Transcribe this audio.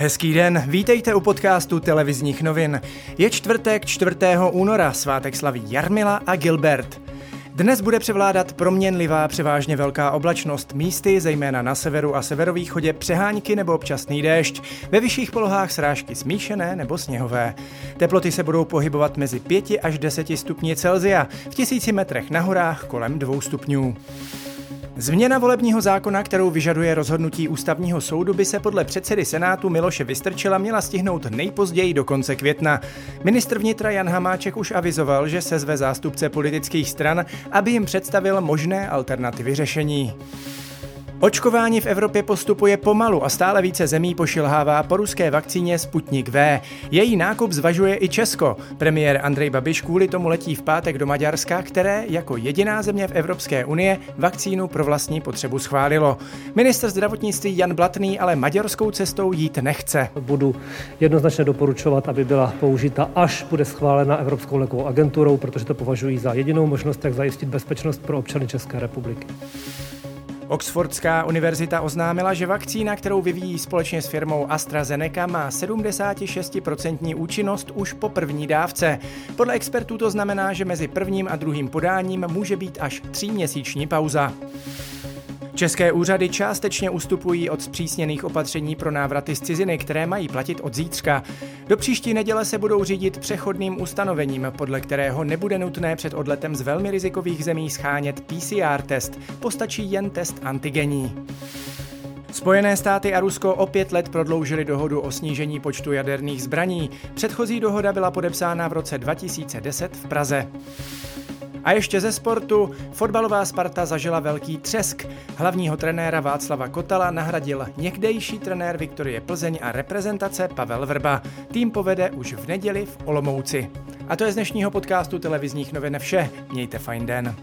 Hezký den, vítejte u podcastu televizních novin. Je čtvrtek 4. února, svátek slaví Jarmila a Gilbert. Dnes bude převládat proměnlivá převážně velká oblačnost, místy zejména na severu a severovýchodě přehánky nebo občasný déšť, ve vyšších polohách srážky smíšené nebo sněhové. Teploty se budou pohybovat mezi 5 až 10 stupni Celzia, v tisíci metrech na horách kolem 2 stupňů. Změna volebního zákona, kterou vyžaduje rozhodnutí ústavního soudu, by se podle předsedy Senátu Miloše Vystrčila měla stihnout nejpozději do konce května. Ministr vnitra Jan Hamáček už avizoval, že se zve zástupce politických stran, aby jim představil možné alternativy řešení. Očkování v Evropě postupuje pomalu a stále více zemí pošilhává po ruské vakcíně Sputnik V. Její nákup zvažuje i Česko. Premiér Andrej Babiš kvůli tomu letí v pátek do Maďarska, které jako jediná země v Evropské unie vakcínu pro vlastní potřebu schválilo. Minister zdravotnictví Jan Blatný ale maďarskou cestou jít nechce. Budu jednoznačně doporučovat, aby byla použita, až bude schválena Evropskou lékovou agenturou, protože to považují za jedinou možnost, jak zajistit bezpečnost pro občany České republiky. Oxfordská univerzita oznámila, že vakcína, kterou vyvíjí společně s firmou AstraZeneca, má 76% účinnost už po první dávce. Podle expertů to znamená, že mezi prvním a druhým podáním může být až tříměsíční pauza. České úřady částečně ustupují od zpřísněných opatření pro návraty z ciziny, které mají platit od zítřka. Do příští neděle se budou řídit přechodným ustanovením, podle kterého nebude nutné před odletem z velmi rizikových zemí schánět PCR test, postačí jen test antigenní. Spojené státy a Rusko o pět let prodloužili dohodu o snížení počtu jaderných zbraní. Předchozí dohoda byla podepsána v roce 2010 v Praze. A ještě ze sportu, fotbalová Sparta zažila velký třesk. Hlavního trenéra Václava Kotala nahradil někdejší trenér Viktorie Plzeň a reprezentace Pavel Vrba. Tým povede už v neděli v Olomouci. A to je z dnešního podcastu televizních novin vše. Mějte fajn den.